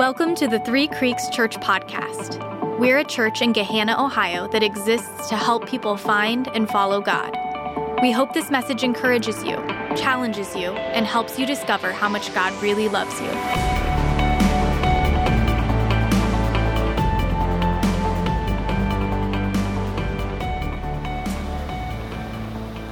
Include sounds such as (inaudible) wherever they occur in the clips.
Welcome to the Three Creeks Church Podcast. We're a church in Gahanna, Ohio that exists to help people find and follow God. We hope this message encourages you, challenges you, and helps you discover how much God really loves you.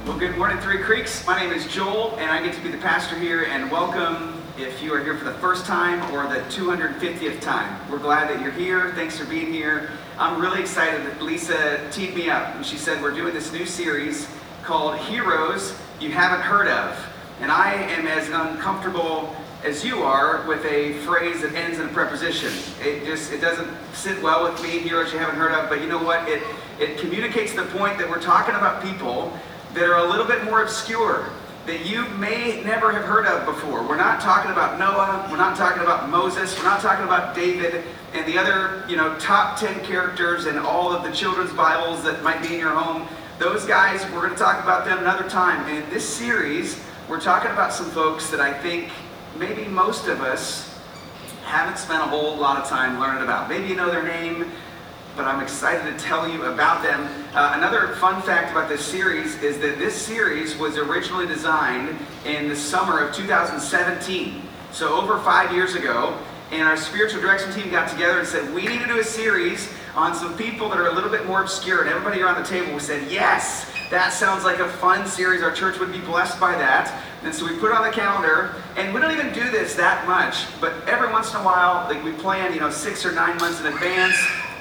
Well, good morning, Three Creeks. My name is Joel, and I get to be the pastor here. And welcome if you are here for the first time or the 250th time. We're glad that you're here. Thanks for being here. I'm really excited that Lisa teed me up and she said we're doing this new series called Heroes You Haven't Heard of. And I am as uncomfortable as you are with a phrase that ends in a preposition. It just it doesn't sit well with me, heroes you haven't heard of, but you know what? It it communicates the point that we're talking about people that are a little bit more obscure that you may never have heard of before. We're not talking about Noah, we're not talking about Moses, we're not talking about David and the other, you know, top 10 characters in all of the children's Bibles that might be in your home. Those guys, we're going to talk about them another time. And in this series, we're talking about some folks that I think maybe most of us haven't spent a whole lot of time learning about. Maybe you know their name, but I'm excited to tell you about them. Uh, another fun fact about this series is that this series was originally designed in the summer of 2017. So over five years ago, and our spiritual direction team got together and said, we need to do a series on some people that are a little bit more obscure. And everybody around the table said, yes, that sounds like a fun series. Our church would be blessed by that. And so we put it on the calendar, and we don't even do this that much, but every once in a while, like we plan, you know, six or nine months in advance,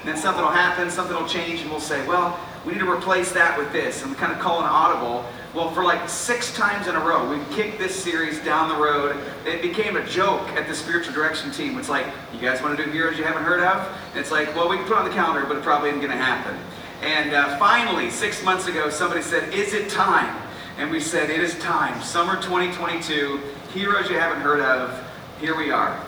then something will happen, something will change, and we'll say, well, we need to replace that with this. And we kind of call an audible. Well, for like six times in a row, we've kicked this series down the road. It became a joke at the spiritual direction team. It's like, you guys want to do heroes you haven't heard of? And it's like, well, we can put on the calendar, but it probably isn't going to happen. And uh, finally, six months ago, somebody said, is it time? And we said, it is time. Summer 2022, heroes you haven't heard of, here we are.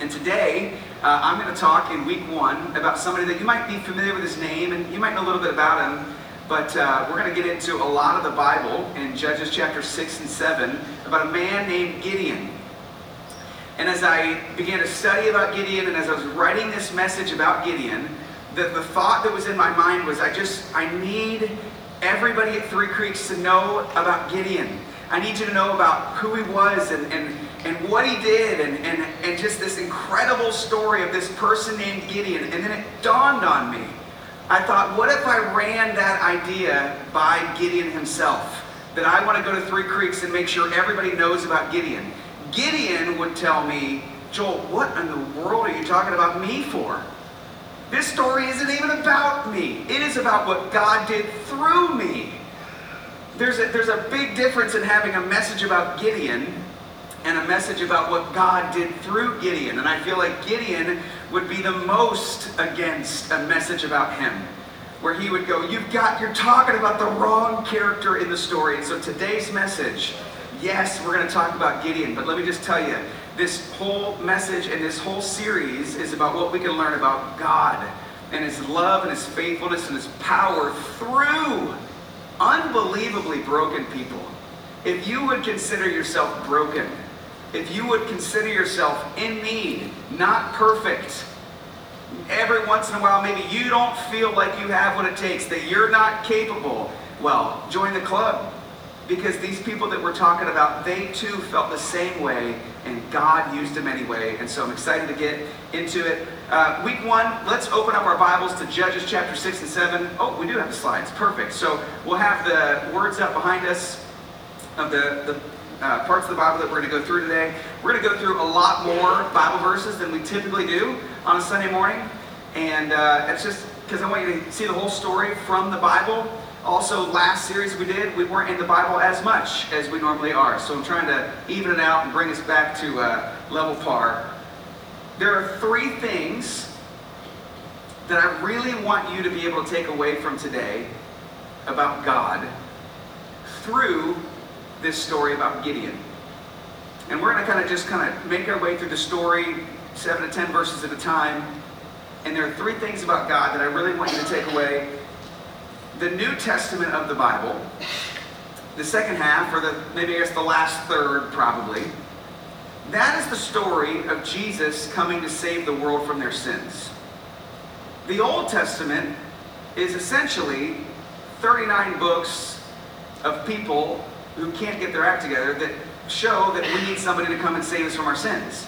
And today, uh, I'm going to talk in week one about somebody that you might be familiar with his name and you might know a little bit about him. But uh, we're going to get into a lot of the Bible in Judges chapter 6 and 7 about a man named Gideon. And as I began to study about Gideon and as I was writing this message about Gideon, the, the thought that was in my mind was I just, I need everybody at Three Creeks to know about Gideon. I need you to know about who he was and, and and what he did and, and, and just this incredible story of this person named Gideon. And then it dawned on me. I thought, what if I ran that idea by Gideon himself? That I want to go to Three Creeks and make sure everybody knows about Gideon. Gideon would tell me, Joel, what in the world are you talking about me for? This story isn't even about me. It is about what God did through me. There's a, there's a big difference in having a message about Gideon and a message about what God did through Gideon. And I feel like Gideon would be the most against a message about him. Where he would go, You've got, you're talking about the wrong character in the story. And so today's message, yes, we're going to talk about Gideon, but let me just tell you, this whole message and this whole series is about what we can learn about God and his love and his faithfulness and his power through unbelievably broken people. If you would consider yourself broken, if you would consider yourself in need, not perfect, every once in a while maybe you don't feel like you have what it takes, that you're not capable, well, join the club. Because these people that we're talking about, they too felt the same way, and God used them anyway. And so I'm excited to get into it. Uh, week one, let's open up our Bibles to Judges chapter 6 and 7. Oh, we do have the slides. Perfect. So we'll have the words up behind us of the, the uh, parts of the Bible that we're going to go through today. We're going to go through a lot more Bible verses than we typically do on a Sunday morning. And uh, it's just because I want you to see the whole story from the Bible. Also, last series we did, we weren't in the Bible as much as we normally are. So I'm trying to even it out and bring us back to uh, level par. There are three things that I really want you to be able to take away from today about God through this story about Gideon. And we're going to kind of just kind of make our way through the story, seven to ten verses at a time. And there are three things about God that I really want you to take away. The New Testament of the Bible, the second half, or the maybe I guess the last third probably, That is the story of Jesus coming to save the world from their sins. The Old Testament is essentially 39 books of people who can't get their act together that show that we need somebody to come and save us from our sins.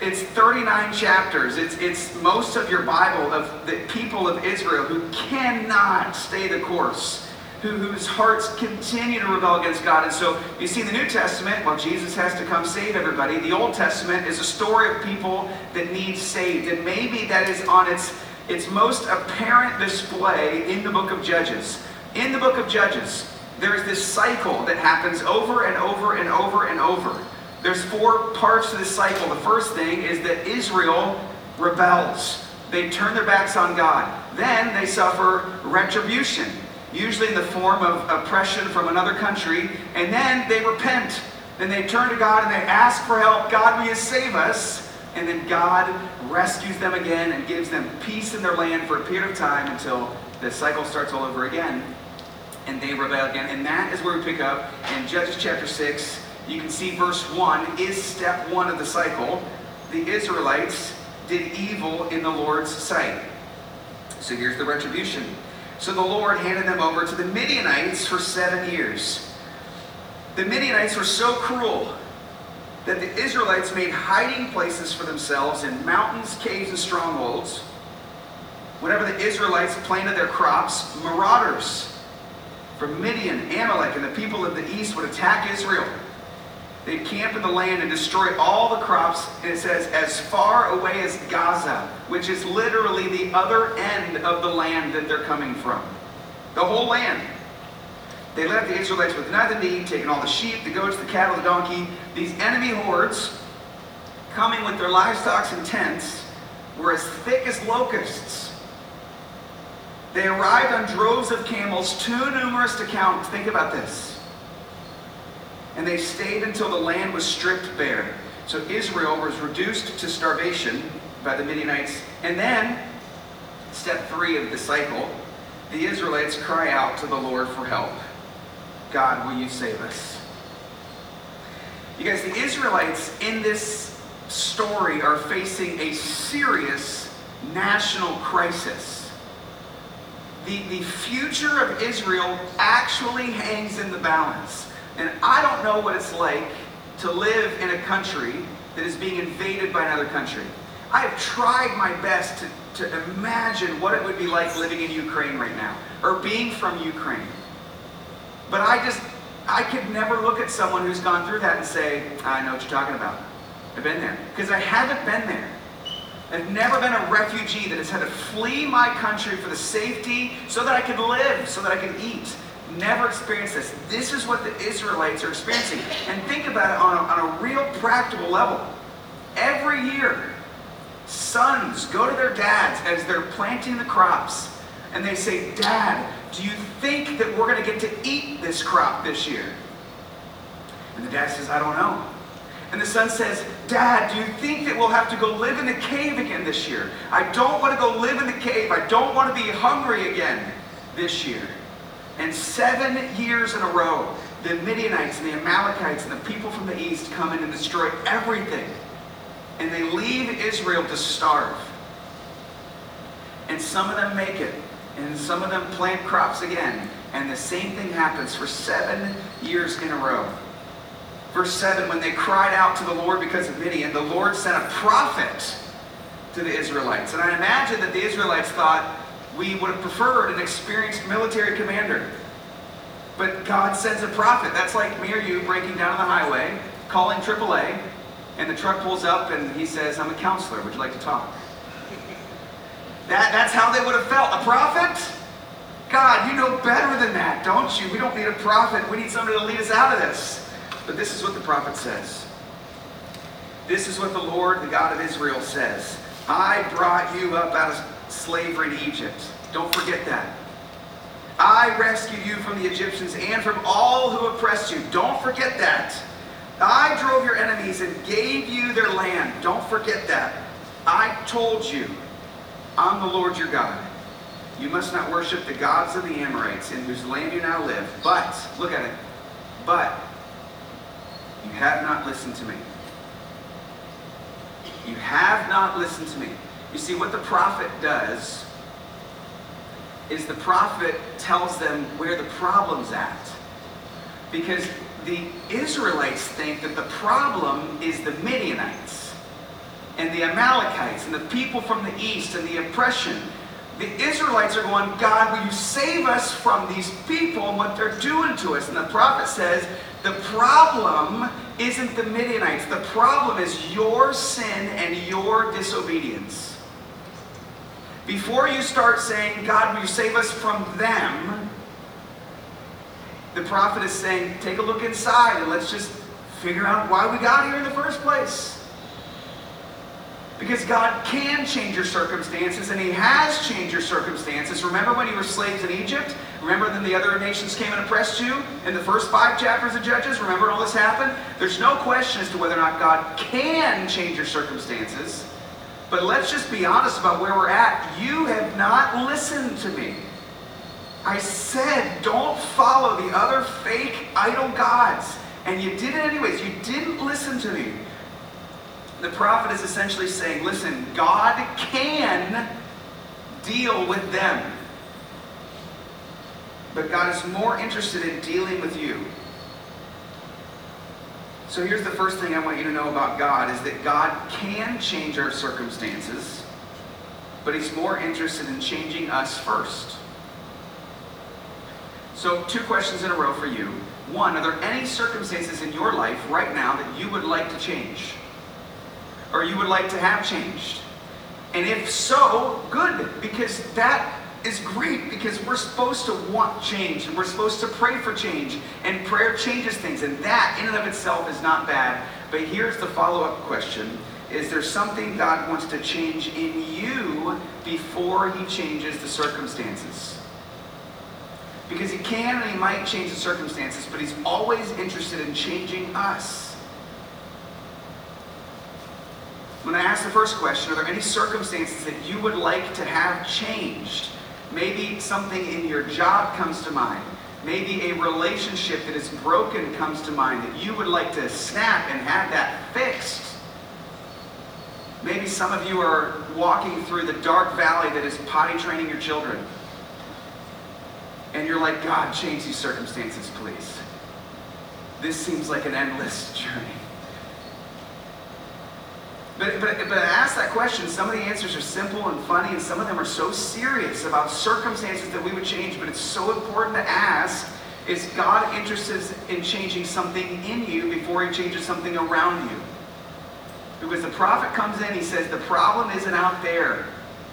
It's 39 chapters. It's, it's most of your Bible of the people of Israel who cannot stay the course, who, whose hearts continue to rebel against God. And so you see, the New Testament, well, Jesus has to come save everybody. The Old Testament is a story of people that need saved. And maybe that is on its, its most apparent display in the book of Judges. In the book of Judges, there's this cycle that happens over and over and over and over. There's four parts to this cycle. The first thing is that Israel rebels. They turn their backs on God. Then they suffer retribution, usually in the form of oppression from another country. And then they repent. Then they turn to God and they ask for help. God, will you save us? And then God rescues them again and gives them peace in their land for a period of time until the cycle starts all over again and they rebel again. And that is where we pick up in Judges chapter 6 you can see verse 1 is step one of the cycle. The Israelites did evil in the Lord's sight. So here's the retribution. So the Lord handed them over to the Midianites for seven years. The Midianites were so cruel that the Israelites made hiding places for themselves in mountains, caves, and strongholds. Whenever the Israelites planted their crops, marauders from Midian, Amalek, and the people of the east would attack Israel. They'd camp in the land and destroy all the crops, and it says, as far away as Gaza, which is literally the other end of the land that they're coming from. The whole land. They left the Israelites with nothing to eat, taking all the sheep, the goats, the cattle, the donkey. These enemy hordes, coming with their livestock and tents, were as thick as locusts. They arrived on droves of camels, too numerous to count. Think about this and they stayed until the land was stripped bare. So Israel was reduced to starvation by the Midianites. And then, step three of the cycle, the Israelites cry out to the Lord for help. God, will you save us? You guys, the Israelites in this story are facing a serious national crisis. The, the future of Israel actually hangs in the balance. And I don't know what it's like to live in a country that is being invaded by another country. I have tried my best to, to imagine what it would be like living in Ukraine right now, or being from Ukraine. But I just, I could never look at someone who's gone through that and say, I know what you're talking about. I've been there. Because I haven't been there. I've never been a refugee that has had to flee my country for the safety so that I can live, so that I can eat never experienced this. This is what the Israelites are experiencing. And think about it on a, on a real practical level. Every year, sons go to their dads as they're planting the crops and they say, Dad, do you think that we're going to get to eat this crop this year? And the dad says, I don't know. And the son says, Dad, do you think that we'll have to go live in the cave again this year? I don't want to go live in the cave. I don't want to be hungry again this year. And seven years in a row, the Midianites and the Amalekites and the people from the east come in and destroy everything. And they leave Israel to starve. And some of them make it. And some of them plant crops again. And the same thing happens for seven years in a row. Verse 7 When they cried out to the Lord because of Midian, the Lord sent a prophet to the Israelites. And I imagine that the Israelites thought, we would have preferred an experienced military commander. But God sends a prophet. That's like me or you breaking down on the highway, calling AAA, and the truck pulls up and he says, I'm a counselor. Would you like to talk? That, that's how they would have felt. A prophet? God, you know better than that, don't you? We don't need a prophet. We need somebody to lead us out of this. But this is what the prophet says. This is what the Lord, the God of Israel, says. I brought you up out of slavery in Egypt. Don't forget that. I rescued you from the Egyptians and from all who oppressed you. Don't forget that. I drove your enemies and gave you their land. Don't forget that. I told you, I'm the Lord your God. You must not worship the gods of the Amorites in whose land you now live. But, look at it, but you have not listened to me. You have not listened to me. You see, what the prophet does is the prophet tells them where the problem's at. Because the Israelites think that the problem is the Midianites and the Amalekites and the people from the east and the oppression. The Israelites are going, God, will you save us from these people and what they're doing to us? And the prophet says, the problem isn't the Midianites. The problem is your sin and your disobedience. Before you start saying, God, will you save us from them? The prophet is saying, take a look inside and let's just figure out why we got here in the first place. Because God can change your circumstances, and He has changed your circumstances. Remember when you were slaves in Egypt? Remember then the other nations came and oppressed you in the first five chapters of Judges? Remember all this happened? There's no question as to whether or not God can change your circumstances. But let's just be honest about where we're at. You have not listened to me. I said, don't follow the other fake idol gods. And you did it anyways. You didn't listen to me. The prophet is essentially saying, listen, God can deal with them. But God is more interested in dealing with you. So here's the first thing I want you to know about God is that God can change our circumstances, but he's more interested in changing us first. So two questions in a row for you. One, are there any circumstances in your life right now that you would like to change? Or you would like to have changed? And if so, good, because that is great because we're supposed to want change and we're supposed to pray for change and prayer changes things and that in and of itself is not bad. But here's the follow-up question. Is there something god wants to change in you before he changes the circumstances? Because he can and he might change the circumstances but he's always interested in changing us when i ask the first question are there any circumstances that you would like to have changed Maybe something in your job comes to mind. Maybe a relationship that is broken comes to mind that you would like to snap and have that fixed. Maybe some of you are walking through the dark valley that is potty training your children. And you're like, God, change these circumstances, please. This seems like an endless (laughs) journey. But, but, but I ask that question, some of the answers are simple and funny, and some of them are so serious about circumstances that we would change. But it's so important to ask is God interested in changing something in you before he changes something around you? Because the prophet comes in, he says, the problem isn't out there.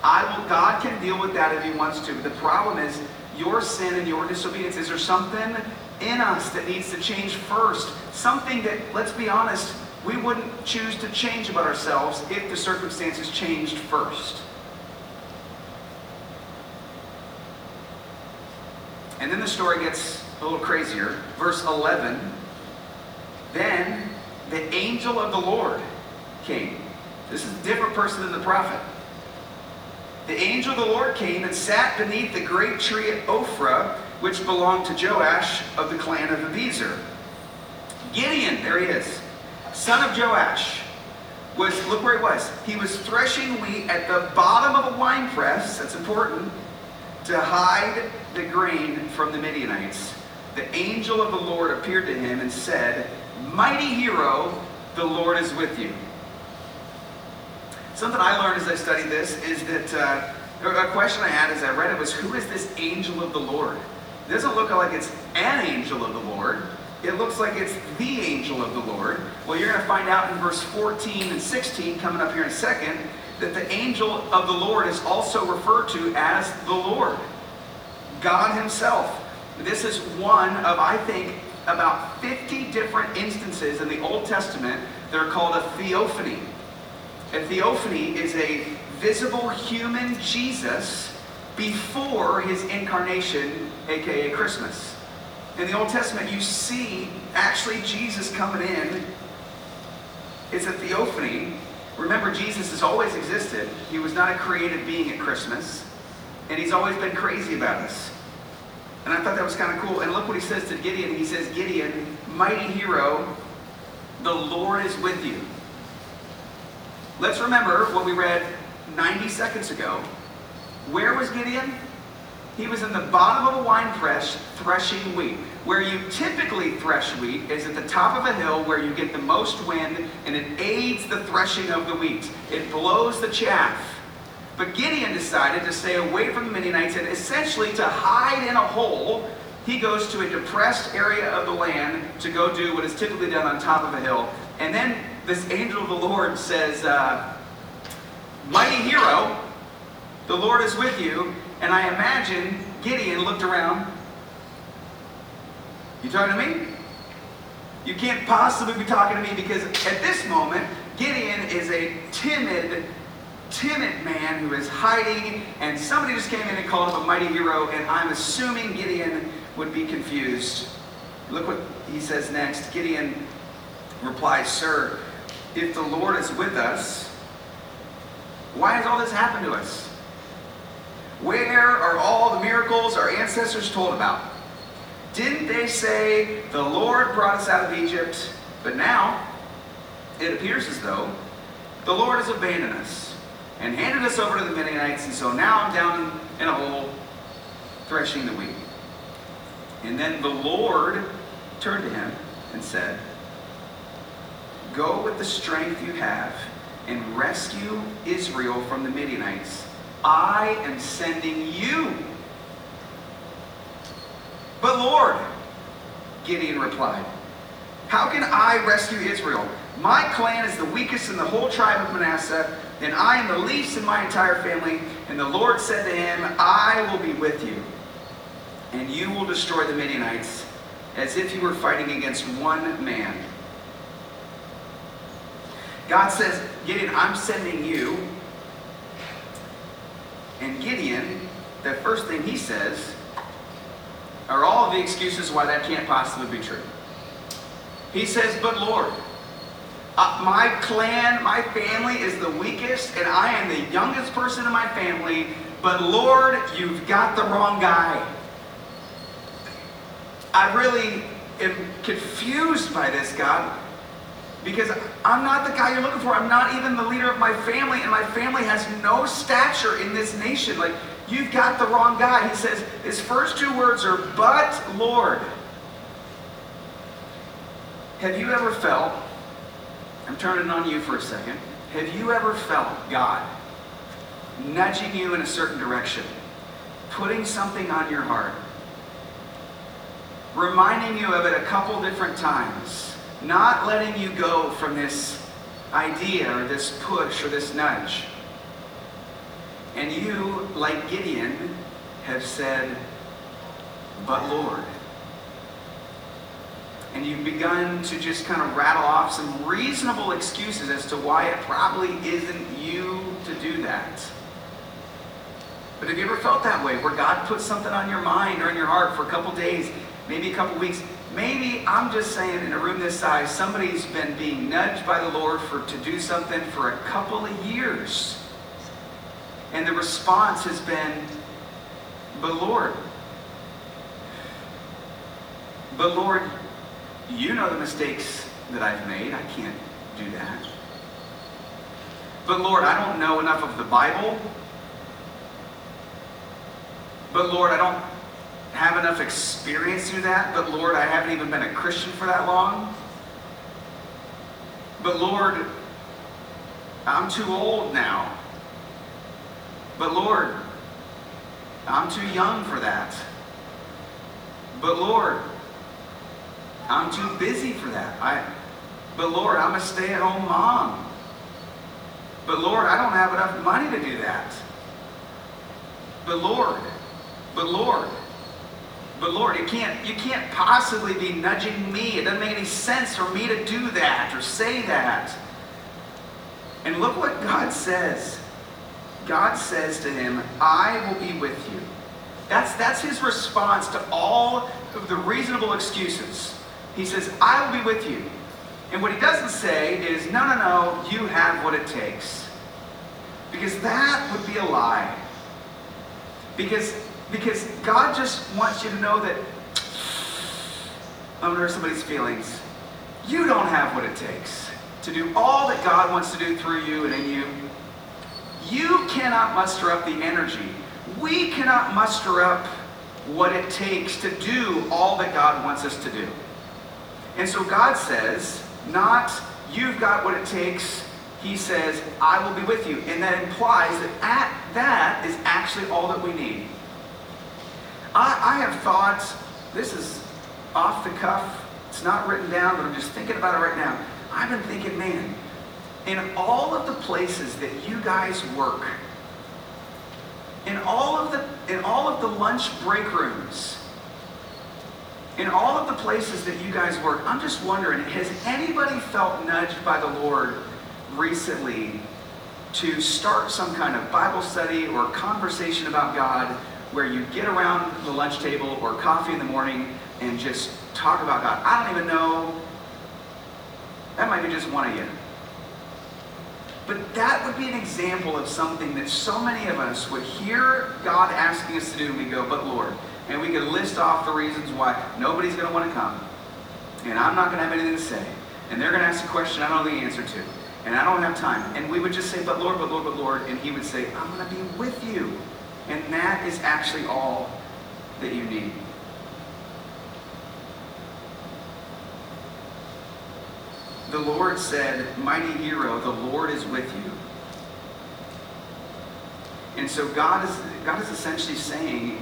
I will, God can deal with that if he wants to. But the problem is your sin and your disobedience. Is there something in us that needs to change first? Something that, let's be honest, we wouldn't choose to change about ourselves if the circumstances changed first. And then the story gets a little crazier. Verse 11 Then the angel of the Lord came. This is a different person than the prophet. The angel of the Lord came and sat beneath the great tree at Ophrah, which belonged to Joash of the clan of Abiezer. Gideon, there he is son of Joash, was, look where he was. He was threshing wheat at the bottom of a wine press, that's important, to hide the grain from the Midianites. The angel of the Lord appeared to him and said, Mighty hero, the Lord is with you. Something I learned as I studied this is that uh, a question I had as I read it was, Who is this angel of the Lord? It doesn't look like it's an angel of the Lord it looks like it's the angel of the Lord. Well, you're going to find out in verse 14 and 16, coming up here in a second, that the angel of the Lord is also referred to as the Lord, God Himself. This is one of, I think, about 50 different instances in the Old Testament that are called a theophany. A theophany is a visible human Jesus before his incarnation, aka Christmas in the Old Testament, you see actually Jesus coming in. It's a theophany. Remember, Jesus has always existed. He was not a created being at Christmas. And he's always been crazy about us. And I thought that was kind of cool. And look what he says to Gideon. He says, Gideon, mighty hero, the Lord is with you. let's remember what we read 90 seconds ago. Where was Gideon? He was in the bottom of a wine press threshing wheat. Where you typically thresh wheat is at the top of a hill where you get the most wind and it aids the threshing of the wheat. It blows the chaff. But Gideon decided to stay away from the Midianites and essentially to hide in a hole. He goes to a depressed area of the land to go do what is typically done on top of a hill. And then this angel of the Lord says, uh, Mighty hero, the Lord is with you. And I imagine Gideon looked around. You talking to me? You can't possibly be talking to me because at this moment, Gideon is a timid, timid man who is hiding, and somebody just came in and called him a mighty hero, and I'm assuming Gideon would be confused. Look what he says next. Gideon replies, Sir, if the Lord is with us, why has all this happened to us? Where are all the miracles our ancestors told about? Didn't they say, The Lord brought us out of Egypt? But now, it appears as though the Lord has abandoned us and handed us over to the Midianites, and so now I'm down in a hole threshing the wheat. And then the Lord turned to him and said, Go with the strength you have and rescue Israel from the Midianites. I am sending you. But Lord, Gideon replied, How can I rescue Israel? My clan is the weakest in the whole tribe of Manasseh, and I am the least in my entire family. And the Lord said to him, I will be with you, and you will destroy the Midianites as if you were fighting against one man. God says, Gideon, I'm sending you. And Gideon, the first thing he says are all of the excuses why that can't possibly be true. He says, But Lord, uh, my clan, my family is the weakest, and I am the youngest person in my family. But Lord, you've got the wrong guy. I really am confused by this, God, because I'm not the guy you're looking for. I'm not even the leader of my family, and my family has no stature in this nation. Like, you've got the wrong guy. He says, his first two words are, but Lord. Have you ever felt, I'm turning on you for a second, have you ever felt God nudging you in a certain direction, putting something on your heart, reminding you of it a couple different times, not letting you go from this idea or this push or this nudge? And you, like Gideon, have said, But Lord. And you've begun to just kind of rattle off some reasonable excuses as to why it probably isn't you to do that. But have you ever felt that way, where God puts something on your mind or in your heart for a couple days, maybe a couple weeks? Maybe I'm just saying, in a room this size, somebody's been being nudged by the Lord for to do something for a couple of years. And the response has been, but Lord, but Lord, you know the mistakes that I've made. I can't do that. But Lord, I don't know enough of the Bible. But Lord, I don't have enough experience through that. But Lord, I haven't even been a Christian for that long. But Lord, I'm too old now. But Lord, I'm too young for that. But Lord, I'm too busy for that. I, but Lord, I'm a stay-at-home mom. But Lord, I don't have enough money to do that. But Lord, but Lord, but Lord, you can't, you can't possibly be nudging me. It doesn't make any sense for me to do that or say that. And look what God says. God says to him, I will be with you. That's, that's his response to all of the reasonable excuses. He says, I will be with you. And what he doesn't say is, no, no, no, you have what it takes. Because that would be a lie. Because, because God just wants you to know that, I'm going to hurt somebody's feelings. You don't have what it takes. to do all that God wants to do through you and in you, you cannot muster up the energy. We cannot muster up what it takes to do all that God wants us to do. And so God says, not you've got what it takes. He says, I will be with you. And that implies that at, that is actually all that we need. I, I have thoughts, this is off the cuff, it's not written down, but I'm just thinking about it right now. I've been thinking, man, in all of the places that you guys work, in all of the in all of the lunch break rooms, in all of the places that you guys work, I'm just wondering, has anybody felt nudged by the Lord recently to start some kind of Bible study or conversation about God where you get around the lunch table or coffee in the morning and just talk about God? I don't even know. That might be just one of you. But that would be an example of something that so many of us would hear God asking us to do, and we go, but Lord. And we could list off the reasons why nobody's going to want to come. And I'm not going to have anything to say. And they're going to ask a question I don't know the answer to. And I don't have time. And we would just say, but Lord, but Lord, but Lord. And he would say, I'm going to be with you. And that is actually all that you need. the Lord said, Mighty hero, the Lord is with you. And so God is, God is essentially saying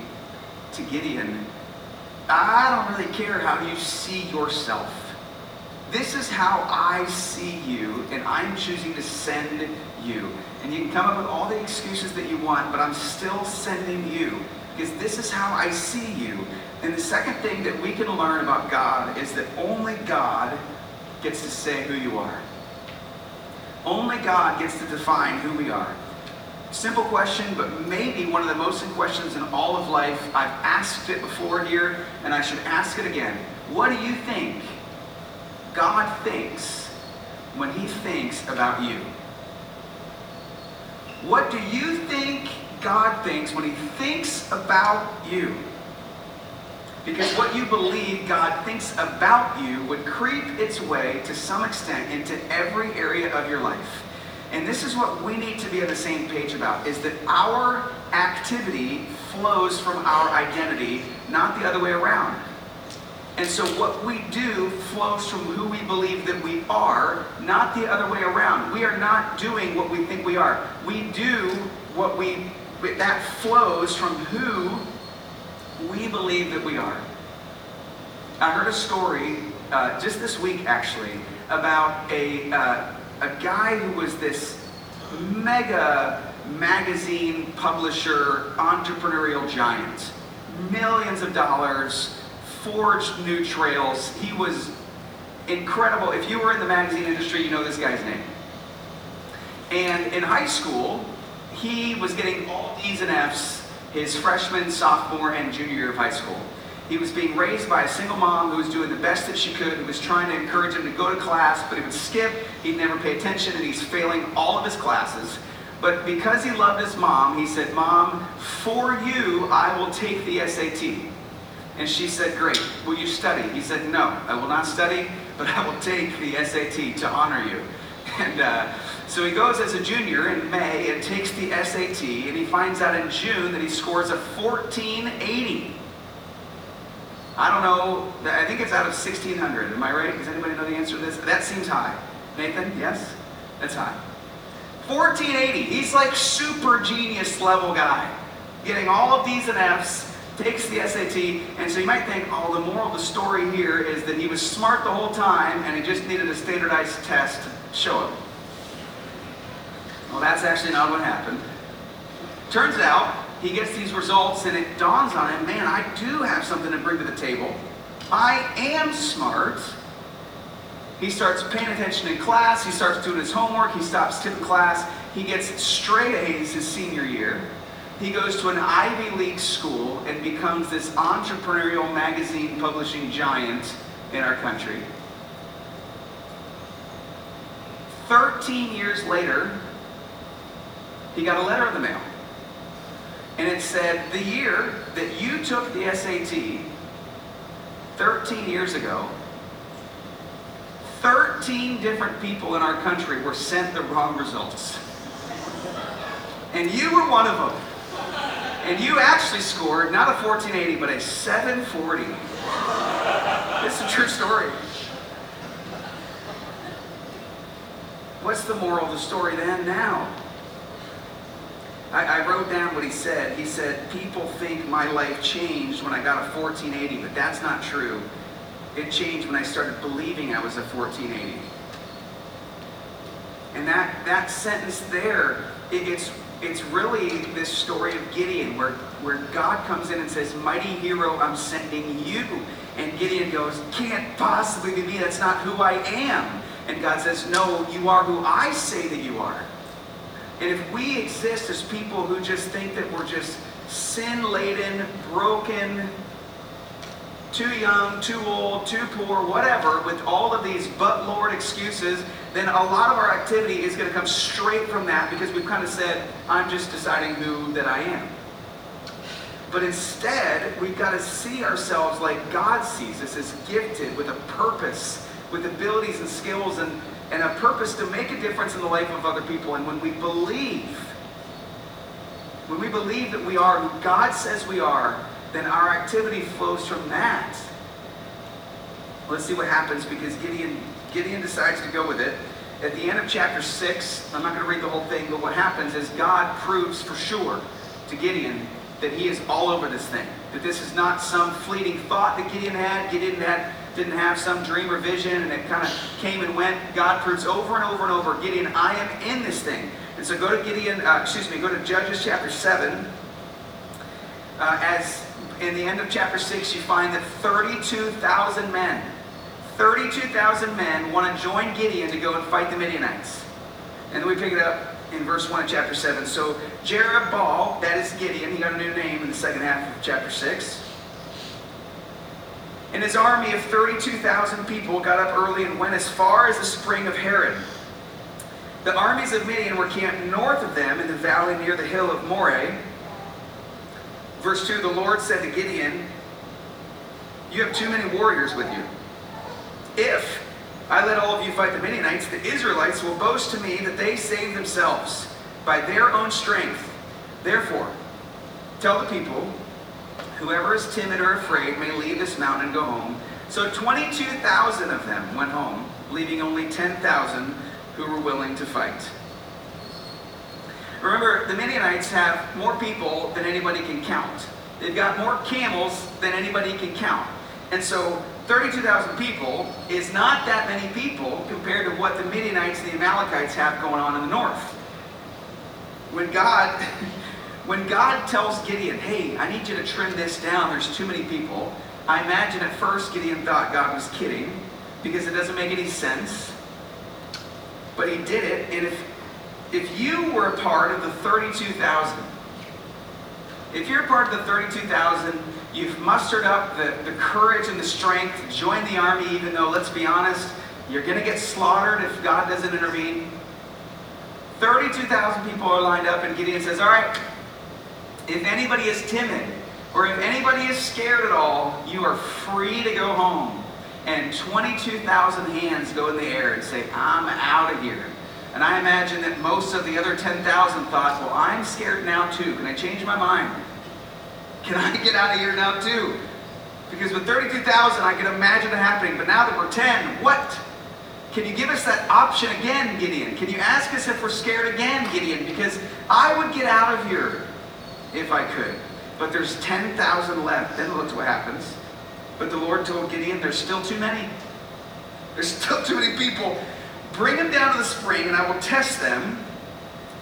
to Gideon, I don't really care how you see yourself. This is how I see you, and I'm choosing to send you. And you can come up with all the excuses that you want, but I'm still sending you because this is how I see you. And the second thing that we can learn about God is that only God gets to say who you are. Only God gets to define who we are. Simple question, but maybe one of the most important questions in all of life. I've asked it before here, and I should ask it again. What do you think God thinks when he thinks about you? What do you think God thinks when he thinks about you? Because what you believe God thinks about you would creep its way to some extent into every area of your life. And this is what we need to be on the same page about is that our activity flows from our identity, not the other way around. And so what we do flows from who we believe that we are, not the other way around. We are not doing what we think we are. We do what we that flows from who we believe that we are. I heard a story uh, just this week, actually, about a, uh, a guy who was this mega magazine publisher, entrepreneurial giant. Millions of dollars, forged new trails. He was incredible. If you were in the magazine industry, you know this guy's name. And in high school, he was getting all D's and F's his freshman, sophomore, and junior year of high school. He was being raised by a single mom who was doing the best that she could, who was trying to encourage him to go to class, but he would skip, he'd never pay attention, and he's failing all of his classes. But because he loved his mom, he said, Mom, for you, I will take the SAT. And she said, Great, will you study? He said, No, I will not study, but I will take the SAT to honor you. (laughs) And uh, so he goes as a junior in May and takes the SAT, and he finds out in June that he scores a 1480. I don't know, I think it's out of 1600. Am I right? Does anybody know the answer to this? That seems high. Nathan, yes? That's high. 1480. He's like super genius level guy. Getting all of D's and F's, takes the SAT, and so you might think, oh, the moral of the story here is that he was smart the whole time and he just needed a standardized test to show him. Well, that's actually not what happened. Turns out, he gets these results and it dawns on him, man, I do have something to bring to the table. I am smart. He starts paying attention in class. He starts doing his homework. He stops skipping class. He gets straight A's his senior year. He goes to an Ivy League school and becomes this entrepreneurial magazine publishing giant in our country. 13 years later, he got a letter in the mail. And it said, the year that you took the SAT, 13 years ago, 13 different people in our country were sent the wrong results. And you were one of them. And you actually scored not a 1480, but a 740. It's a true story. What's the moral of the story then now? I, I, wrote down what he said. He said, People think my life changed when I got a 1480, but that's not true. It changed when I started believing I was a 1480. And that, that sentence there, it, it's, it's really this story of Gideon where, where God comes in and says, Mighty hero, I'm sending you. And Gideon goes, Can't possibly be me. That's not who I am. And God says, No, you are who I say that you are. And if we exist as people who just think that we're just sin laden, broken, too young, too old, too poor, whatever, with all of these but Lord excuses, then a lot of our activity is going to come straight from that because we've kind of said, I'm just deciding who that I am. But instead, we've got to see ourselves like God sees us as gifted with a purpose, with abilities and skills and, and a purpose to make a difference in the life of other people. And when we believe, when we believe that we are who God says we are, then our activity flows from that. Let's see what happens because Gideon, Gideon decides to go with it. At the end of chapter 6, I'm not going to read the whole thing, but what happens is God proves for sure to Gideon that he is all over this thing. That this is not some fleeting thought that Gideon had. Gideon had, didn't have some dream or vision and it kind of came and went. God proves over and over and over, Gideon, I am in this thing. And so go to Gideon, uh, excuse me, go to Judges chapter 7. Uh, as in the end of chapter 6, you find that 32,000 men, 32,000 men want to join Gideon to go and fight the Midianites. And then we pick it up in verse 1 of chapter 7. So Jerubbaal, that is Gideon, he got a new name in the second half of chapter 6. And his army of 32,000 people got up early and went as far as the spring of Harod. The armies of Midian were camped north of them in the valley near the hill of Moreh. Verse 2 The Lord said to Gideon, You have too many warriors with you. If I let all of you fight the Midianites, the Israelites will boast to me that they saved themselves by their own strength. Therefore, tell the people, whoever is timid or afraid may leave this mountain and go home. So 22,000 of them went home, leaving only 10,000 who were willing to fight. Remember, the Midianites have more people than anybody can count. They've got more camels than anybody can count. And so 32,000 people is not that many people compared to what the Midianites and the Amalekites have going on in the north. When God, (laughs) when God tells Gideon, hey, I need you to trim this down, there's too many people, I imagine at first Gideon thought God was kidding because it doesn't make any sense. But he did it, and if if you were a part of the 32,000, if you're a part of the 32,000, you've mustered up the, the courage and the strength to join the army, even though, let's be honest, you're going to get slaughtered if God doesn't intervene. 32,000 people are lined up, and Gideon says, All right, if anybody is timid or if anybody is scared at all, you are free to go home. And 22,000 hands go in the air and say, I'm out of here. And I imagine that most of the other 10,000 thought, well, I'm scared now too. Can I change my mind? Can I get out of here now too? Because with 32,000, I can imagine it happening. But now that we're 10, what? Can you give us that option again, Gideon? Can you ask us if we're scared again, Gideon? Because I would get out of here if I could. But there's 10,000 left. Then look what happens. But the Lord told Gideon, there's still too many. There's still too many people. Bring them down to the spring, and I will test them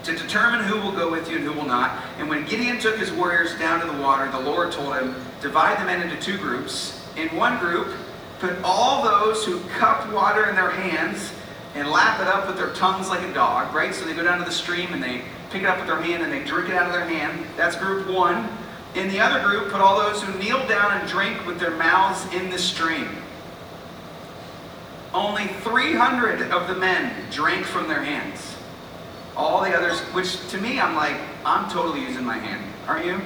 to determine who will go with you and who will not. And when Gideon took his warriors down to the water, the Lord told him, Divide the men into two groups. In one group, put all those who cup water in their hands and lap it up with their tongues like a dog, right? So they go down to the stream and they pick it up with their hand and they drink it out of their hand. That's group one. In the other group, put all those who kneel down and drink with their mouths in the stream. Only 300 of the men drank from their hands. All the others, which to me, I'm like, I'm totally using my hand. Aren't you?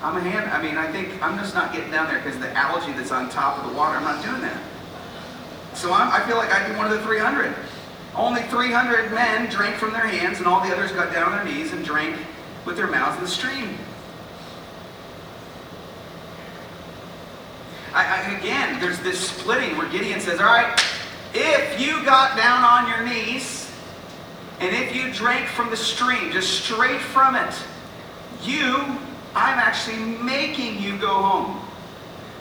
I'm a hand. I mean, I think I'm just not getting down there because the algae that's on top of the water, I'm not doing that. So I'm, I feel like I'd be one of the 300. Only 300 men drank from their hands, and all the others got down on their knees and drank with their mouths in the stream. I, I, again, there's this splitting where Gideon says, All right, if you got down on your knees and if you drank from the stream, just straight from it, you, I'm actually making you go home.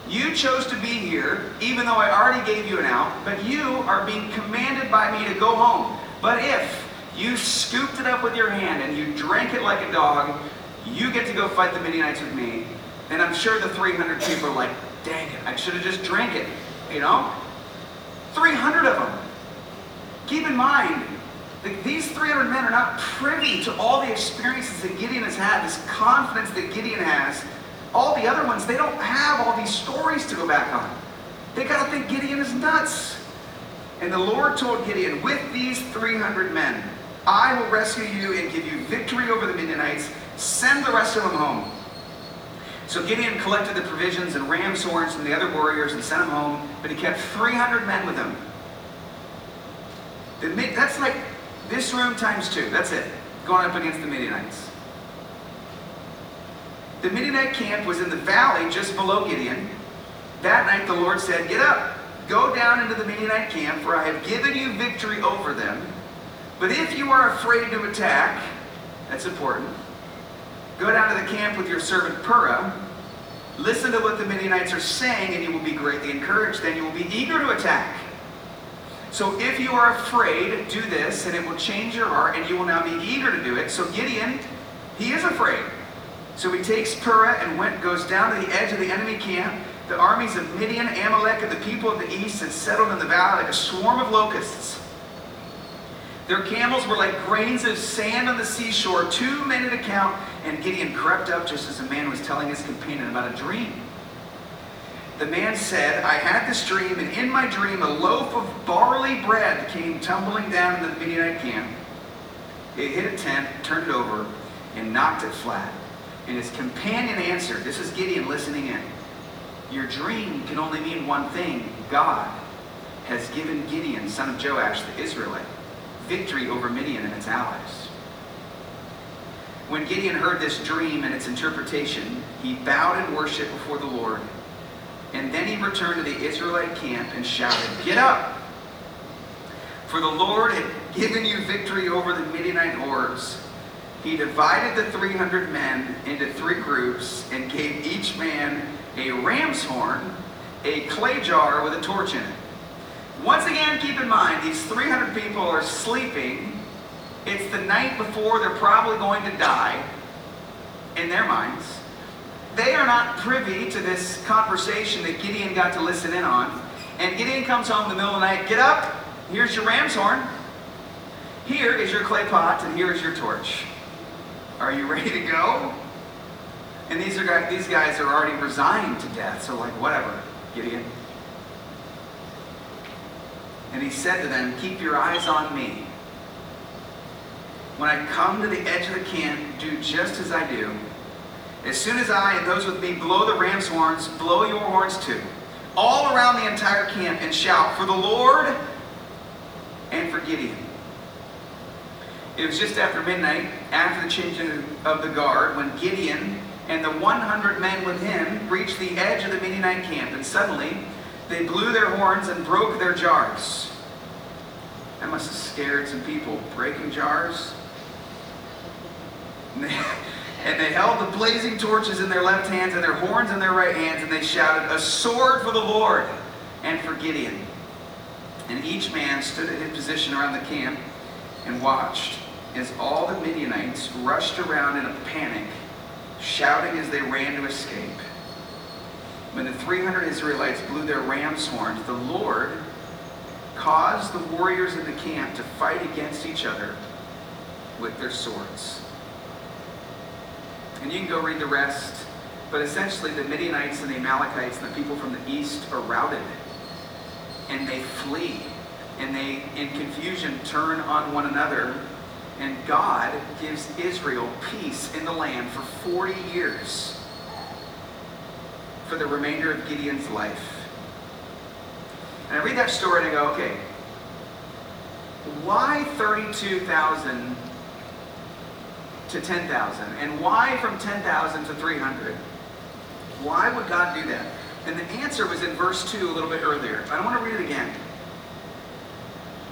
You chose to be here, even though I already gave you an out, but you are being commanded by me to go home. But if you scooped it up with your hand and you drank it like a dog, you get to go fight the Midianites with me. And I'm sure the 300 people are like, dang it, I should have just drank it. You know? 300 of them. Keep in mind, these 300 men are not privy to all the experiences that Gideon has had, this confidence that Gideon has all the other ones, they don't have all these stories to go back on. They got to think Gideon is nuts. And the Lord told Gideon, with these 300 men, I will rescue you and give you victory over the Midianites. Send the rest of them home. So Gideon collected the provisions and ram's horns from the other warriors and sent them home, but he kept 300 men with him. That's like this room times two. That's it. Going up against the Midianites. The Midianite camp was in the valley just below Gideon. That night the Lord said, Get up, go down into the Midianite camp, for I have given you victory over them. But if you are afraid to attack, that's important, go down to the camp with your servant Purah. Listen to what the Midianites are saying, and you will be greatly encouraged. Then you will be eager to attack. So if you are afraid, do this, and it will change your heart, and you will now be eager to do it. So Gideon, he is afraid. So he takes Purah and went, goes down to the edge of the enemy camp. The armies of Midian, Amalek, and the people of the east had settled in the valley like a swarm of locusts. Their camels were like grains of sand on the seashore, too many to count, and Gideon crept up just as a man was telling his companion about a dream. The man said, I had this dream, and in my dream a loaf of barley bread came tumbling down into the Midianite camp. It hit a tent, turned it over, and knocked it flat. And his companion answered, This is Gideon listening in. Your dream can only mean one thing God has given Gideon, son of Joash, the Israelite, victory over Midian and its allies. When Gideon heard this dream and its interpretation, he bowed in worship before the Lord. And then he returned to the Israelite camp and shouted, Get up! For the Lord had given you victory over the Midianite hordes he divided the 300 men into three groups and gave each man a ram's horn, a clay jar with a torch in it. Once again, keep in mind, these 300 people are sleeping. It's the night before they're probably going to die in their minds. They are not privy to this conversation that Gideon got to listen in on. And Gideon comes home in the middle of the night, get up, here's your ram's horn. Here is your clay pot, and here is your torch. Are you ready to go? And these are guys, these guys are already resigned to death, so like whatever, Gideon. And he said to them, Keep your eyes on me. When I come to the edge of the camp, do just as I do. As soon as I and those with me blow the ram's horns, blow your horns too. All around the entire camp and shout for the Lord and for Gideon. It was just after midnight, after the changing of the guard, when Gideon and the 100 men with him reached the edge of the Midianite camp, and suddenly they blew their horns and broke their jars. That must have scared some people, breaking jars. (laughs) And they, held the blazing torches in their left hands and their horns in their right hands, and they shouted, A sword for the Lord and for Gideon. And each man stood at his position around the camp and watched as all the Midianites rushed around in a panic, shouting as they ran to escape. When the 300 Israelites blew their ram's horns, the Lord caused the warriors in the camp to fight against each other with their swords. And you can go read the rest, but essentially the Midianites and the Amalekites and the people from the east are routed. And they flee. And they, in confusion, turn on one another and God gives Israel peace in the land for 40 years for the remainder of Gideon's life. And I read that story and I go, okay, why 32,000 to 10,000? And why from 10,000 to 300? Why would God do that? And the answer was in verse 2 a little bit earlier. I don't want to read it again.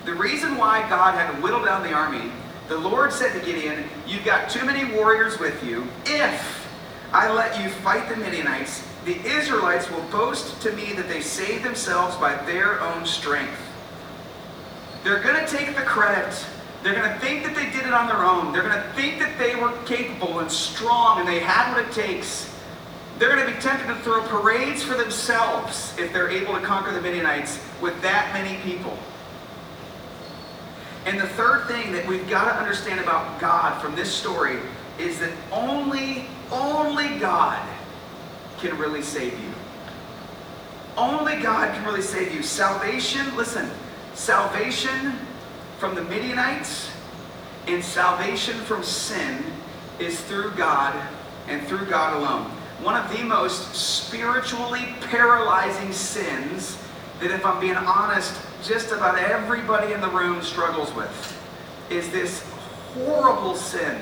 The reason why God had to whittle down the army, the Lord said to Gideon, You've got too many warriors with you. If I let you fight the Midianites, the Israelites will boast to me that they saved themselves by their own strength. They're going to take the credit. They're going to think that they did it on their own. They're going to think that they were capable and strong and they had what it takes. They're going to be tempted to throw parades for themselves if they're able to conquer the Midianites with that many people. And the third thing that we've got to understand about God from this story is that only, only God can really save you. Only God can really save you. Salvation, listen, salvation from the Midianites and salvation from sin is through God and through God alone. One of the most spiritually paralyzing sins that, if I'm being honest, just about everybody in the room struggles with is this horrible sin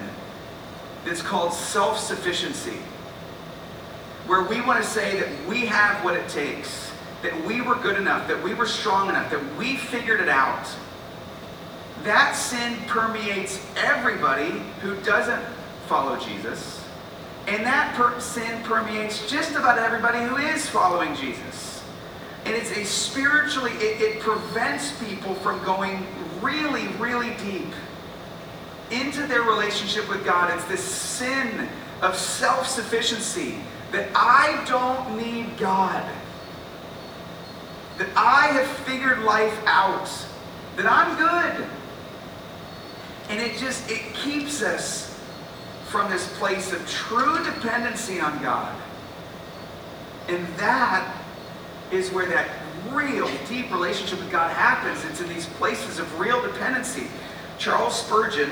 that's called self sufficiency. Where we want to say that we have what it takes, that we were good enough, that we were strong enough, that we figured it out. That sin permeates everybody who doesn't follow Jesus. And that per- sin permeates just about everybody who is following Jesus. And it's a spiritually, it, it prevents people from going really, really deep into their relationship with God. It's this sin of self sufficiency that I don't need God, that I have figured life out, that I'm good. And it just, it keeps us from this place of true dependency on God. And that is where that real deep relationship with God happens. It's in these places of real dependency. Charles Spurgeon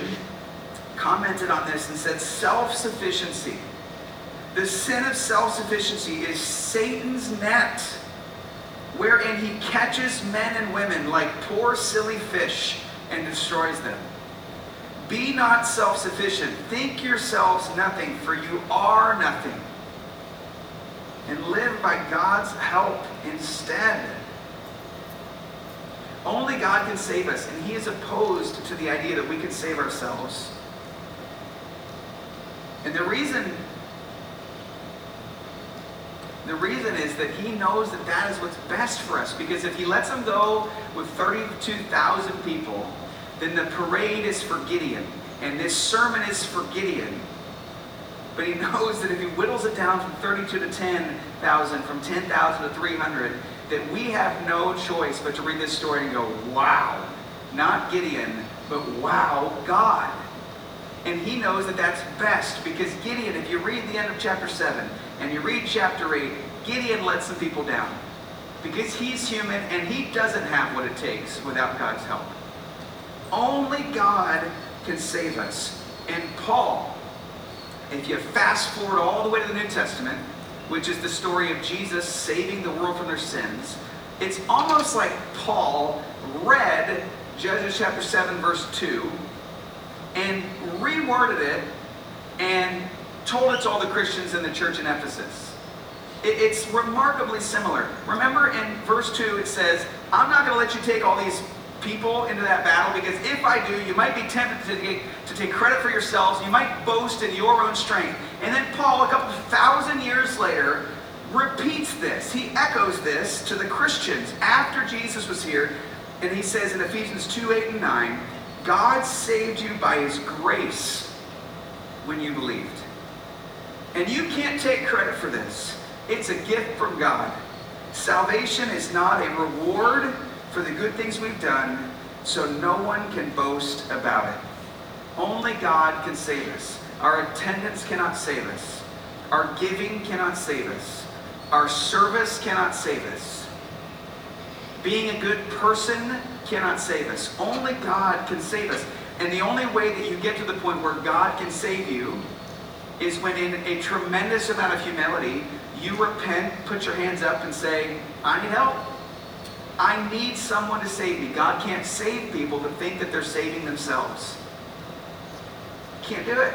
commented on this and said self sufficiency. The sin of self sufficiency is Satan's net wherein he catches men and women like poor silly fish and destroys them. Be not self sufficient. Think yourselves nothing, for you are nothing and live by God's help instead. Only God can save us, and He is opposed to the idea that we can save ourselves. And the reason the reason is that he knows that that is what's best for us. Because if he lets them go with 32,000 people, then the parade is for Gideon. And this sermon is for Gideon. But he (laughs) knows that if he whittles it down from 32 to 10,000, from 10,000 to 300, that we have no choice but to read this story and go, wow, not Gideon, but wow, God. And he knows that that's best because Gideon, if you read the end of chapter 7 and you read chapter 8, Gideon let some people down because he's human and he doesn't have what it takes without God's help. Only God can save us. And Paul, if you fast forward all the way to the New Testament, which is the story of Jesus saving the world from their sins, it's almost like Paul read Judges chapter 7, verse 2, and reworded it and told it to all the Christians in the church in Ephesus. It's remarkably similar. Remember in verse 2, it says, I'm not going to let you take all these people into that battle because if I do, you might be tempted to take, to take credit for yourselves. You might boast in your own strength. And then Paul, a couple thousand years later, repeats this. He echoes this to the Christians after Jesus was here. And he says in Ephesians 2 8 and 9, God saved you by his grace when you believed. And you can't take credit for this, it's a gift from God. Salvation is not a reward for the good things we've done, so no one can boast about it. Only God can save us. Our attendance cannot save us. Our giving cannot save us. Our service cannot save us. Being a good person cannot save us. Only God can save us. And the only way that you get to the point where God can save you is when, in a tremendous amount of humility, you repent, put your hands up, and say, I need help. I need someone to save me. God can't save people that think that they're saving themselves. Can't do it.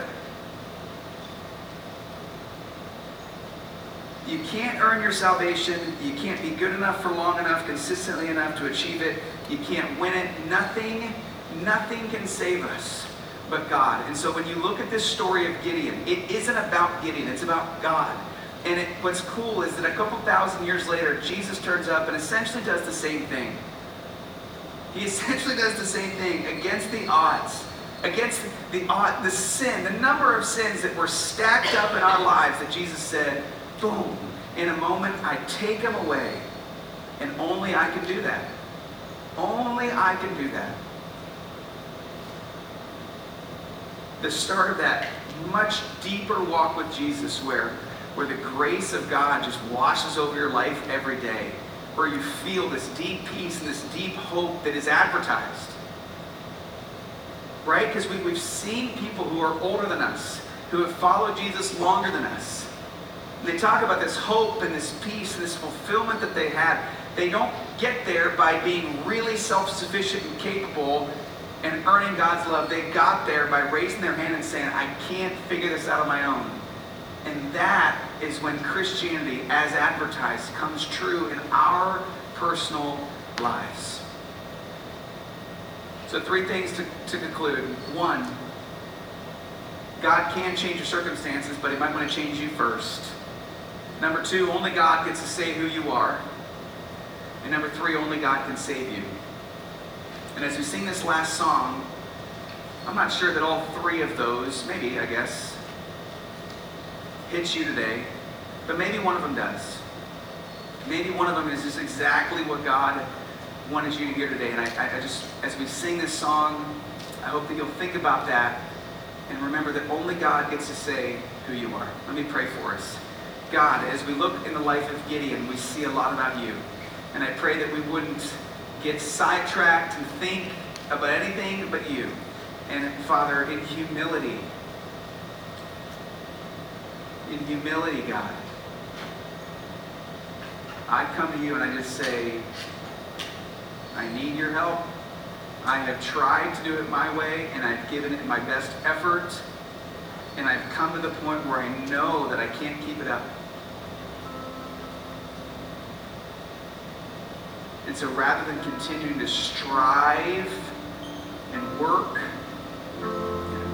You can't earn your salvation. You can't be good enough for long enough, consistently enough to achieve it. You can't win it. Nothing, nothing can save us but God. And so when you look at this story of Gideon, it isn't about Gideon, it's about God. And it, what's cool is that a couple thousand years later, Jesus turns up and essentially does the same thing. He (laughs) essentially does the same thing against the odds, against the odd, the sin, the number of sins that were stacked up in our lives that Jesus said, boom, in a moment I take them away. And only I can do that. Only I can do that. The start of that much deeper walk with Jesus where, where the grace of God just washes over your life every day, where you feel this deep peace and this deep hope that is advertised. Right? Because we, we've seen people who are older than us, who have followed Jesus longer than us. They talk about this hope and this peace and this fulfillment that they had. They don't get there by being really self sufficient and capable and earning God's love. They got there by raising their hand and saying, I can't figure this out on my own. And that is when Christianity, as advertised, comes true in our personal lives. So, three things to, to conclude. One, God can change your circumstances, but He might want to change you first. Number two, only God gets to say who you are. And number three, only God can save you. And as we sing this last song, I'm not sure that all three of those, maybe, I guess, hits you today, but maybe one of them does. Maybe one of them is just exactly what God wanted you to hear today. And I, I just, as we sing this song, I hope that you'll think about that and remember that only God gets to say who you are. Let me pray for us. God, as we look in the life of Gideon, we see a lot about you. And I pray that we wouldn't get sidetracked and think about anything but you. And Father, in humility, in humility, God, I come to you and I just say, I need your help. I have tried to do it my way and I've given it my best effort. And I've come to the point where I know that I can't keep it up. And so rather than continuing to strive and work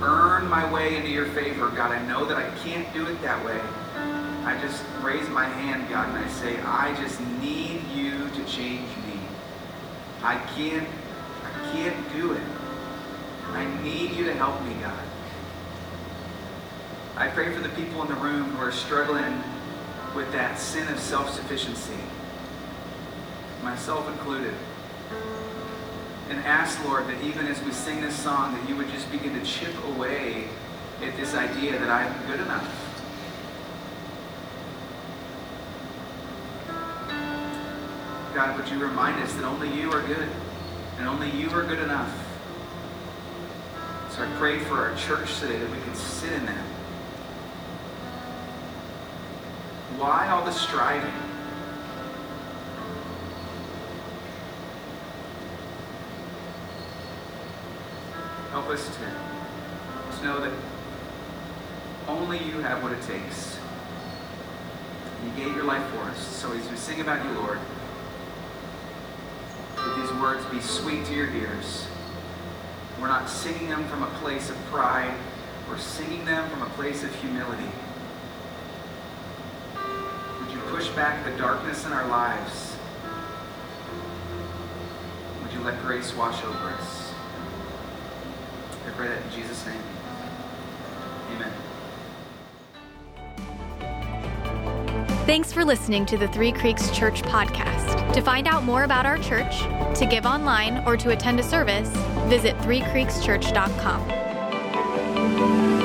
earn my way into your favor, God, I know that I can't do it that way. I just raise my hand, God, and I say, I just need you to change me. I can't, I can't do it. I need you to help me, God. I pray for the people in the room who are struggling with that sin of self-sufficiency myself included. And ask, Lord, that even as we sing this song, that you would just begin to chip away at this idea that I'm good enough. God, would you remind us that only you are good and only you are good enough. So I pray for our church today that we can sit in that. Why all the striving? Help us to, to know that only you have what it takes. You gave your life for us. So as we sing about you, Lord, that these words be sweet to your ears. We're not singing them from a place of pride. We're singing them from a place of humility. Would you push back the darkness in our lives? Would you let grace wash over us? I pray that in Jesus' name. Amen. Thanks for listening to the Three Creeks Church podcast. To find out more about our church, to give online, or to attend a service, visit threecreekschurch.com.